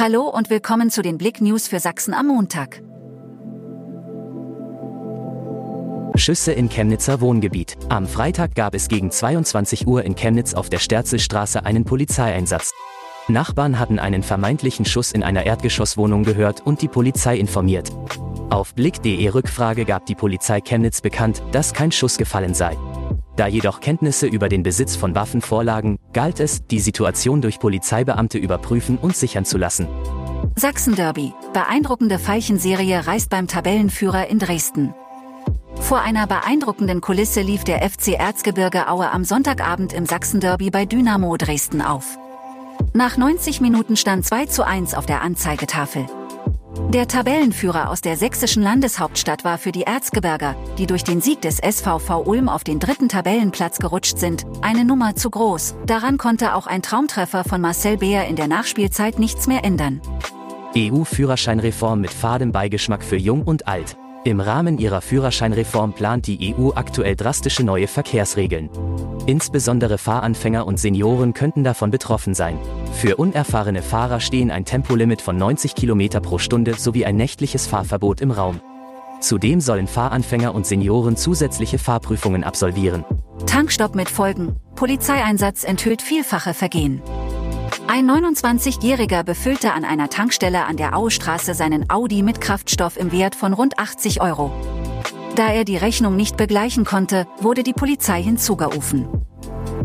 Hallo und willkommen zu den Blick News für Sachsen am Montag. Schüsse in Chemnitzer Wohngebiet. Am Freitag gab es gegen 22 Uhr in Chemnitz auf der Sterzelstraße einen Polizeieinsatz. Nachbarn hatten einen vermeintlichen Schuss in einer Erdgeschosswohnung gehört und die Polizei informiert. Auf Blick.de Rückfrage gab die Polizei Chemnitz bekannt, dass kein Schuss gefallen sei. Da jedoch Kenntnisse über den Besitz von Waffen vorlagen, galt es, die Situation durch Polizeibeamte überprüfen und sichern zu lassen. Sachsen Derby. Beeindruckende Veilchenserie reist beim Tabellenführer in Dresden. Vor einer beeindruckenden Kulisse lief der FC Erzgebirge Aue am Sonntagabend im Sachsen-Derby bei Dynamo Dresden auf. Nach 90 Minuten stand 2 zu 1 auf der Anzeigetafel. Der Tabellenführer aus der sächsischen Landeshauptstadt war für die Erzgebirger, die durch den Sieg des SVV Ulm auf den dritten Tabellenplatz gerutscht sind, eine Nummer zu groß. Daran konnte auch ein Traumtreffer von Marcel Beer in der Nachspielzeit nichts mehr ändern. EU-Führerscheinreform mit fadem Beigeschmack für Jung und Alt. Im Rahmen ihrer Führerscheinreform plant die EU aktuell drastische neue Verkehrsregeln. Insbesondere Fahranfänger und Senioren könnten davon betroffen sein. Für unerfahrene Fahrer stehen ein Tempolimit von 90 km pro Stunde sowie ein nächtliches Fahrverbot im Raum. Zudem sollen Fahranfänger und Senioren zusätzliche Fahrprüfungen absolvieren. Tankstopp mit Folgen. Polizeieinsatz enthüllt vielfache Vergehen. Ein 29-Jähriger befüllte an einer Tankstelle an der Auestraße seinen Audi mit Kraftstoff im Wert von rund 80 Euro. Da er die Rechnung nicht begleichen konnte, wurde die Polizei hinzugerufen.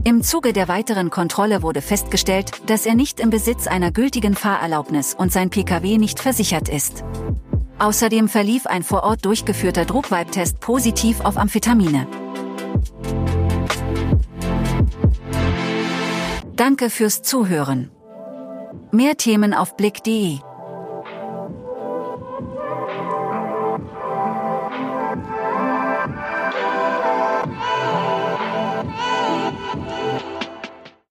Im Zuge der weiteren Kontrolle wurde festgestellt, dass er nicht im Besitz einer gültigen Fahrerlaubnis und sein Pkw nicht versichert ist. Außerdem verlief ein vor Ort durchgeführter Druckweibtest positiv auf Amphetamine. Danke fürs Zuhören. Mehr Themen auf Blick.de